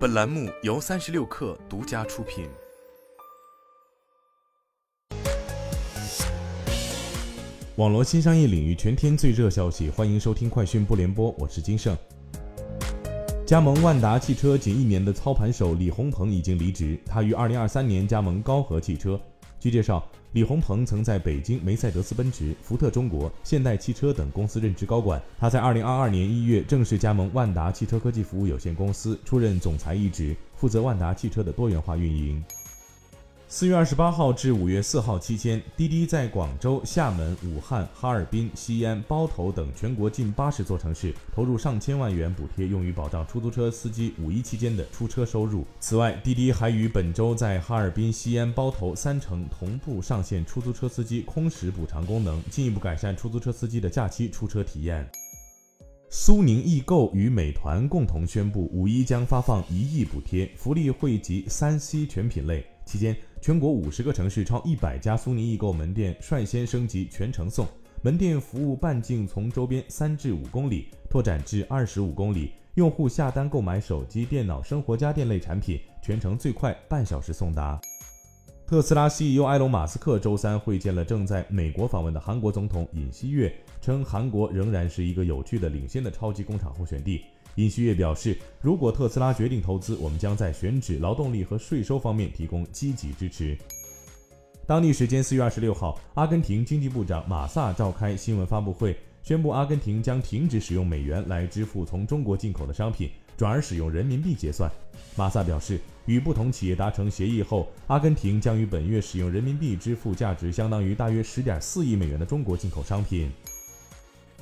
本栏目由三十六氪独家出品。网络新商业领域全天最热消息，欢迎收听快讯不联播，我是金盛。加盟万达汽车仅一年的操盘手李鸿鹏已经离职，他于二零二三年加盟高和汽车。据介绍。李洪鹏曾在北京梅赛德斯奔驰、福特中国、现代汽车等公司任职高管。他在2022年1月正式加盟万达汽车科技服务有限公司，出任总裁一职，负责万达汽车的多元化运营。四月二十八号至五月四号期间，滴滴在广州、厦门、武汉、哈尔滨、西安、包头等全国近八十座城市投入上千万元补贴，用于保障出租车司机五一期间的出车收入。此外，滴滴还于本周在哈尔滨、西安、包头三城同步上线出租车司机空时补偿功能，进一步改善出租车司机的假期出车体验。苏宁易购与美团共同宣布，五一将发放一亿补贴，福利惠及三 C 全品类。期间，全国五十个城市超一百家苏宁易购门店率先升级全程送，门店服务半径从周边三至五公里拓展至二十五公里。用户下单购买手机、电脑、生活家电类产品，全程最快半小时送达。特斯拉 CEO 埃隆·马斯克周三会见了正在美国访问的韩国总统尹锡悦，称韩国仍然是一个有趣的、领先的超级工厂候选地。尹锡悦表示，如果特斯拉决定投资，我们将在选址、劳动力和税收方面提供积极支持。当地时间四月二十六号，阿根廷经济部长马萨召开新闻发布会，宣布阿根廷将停止使用美元来支付从中国进口的商品，转而使用人民币结算。马萨表示，与不同企业达成协议后，阿根廷将于本月使用人民币支付价值相当于大约十点四亿美元的中国进口商品。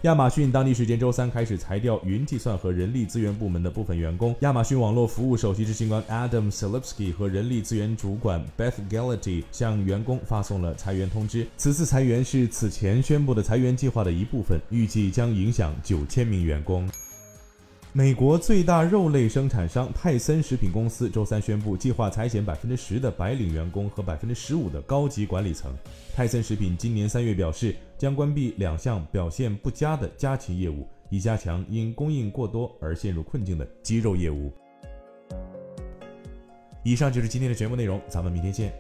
亚马逊当地时间周三开始裁掉云计算和人力资源部门的部分员工。亚马逊网络服务首席执行官 Adam Selipsky 和人力资源主管 Beth Galaty 向员工发送了裁员通知。此次裁员是此前宣布的裁员计划的一部分，预计将影响九千名员工。美国最大肉类生产商泰森食品公司周三宣布，计划裁减百分之十的白领员工和百分之十五的高级管理层。泰森食品今年三月表示，将关闭两项表现不佳的家禽业务，以加强因供应过多而陷入困境的鸡肉业务。以上就是今天的全部内容，咱们明天见。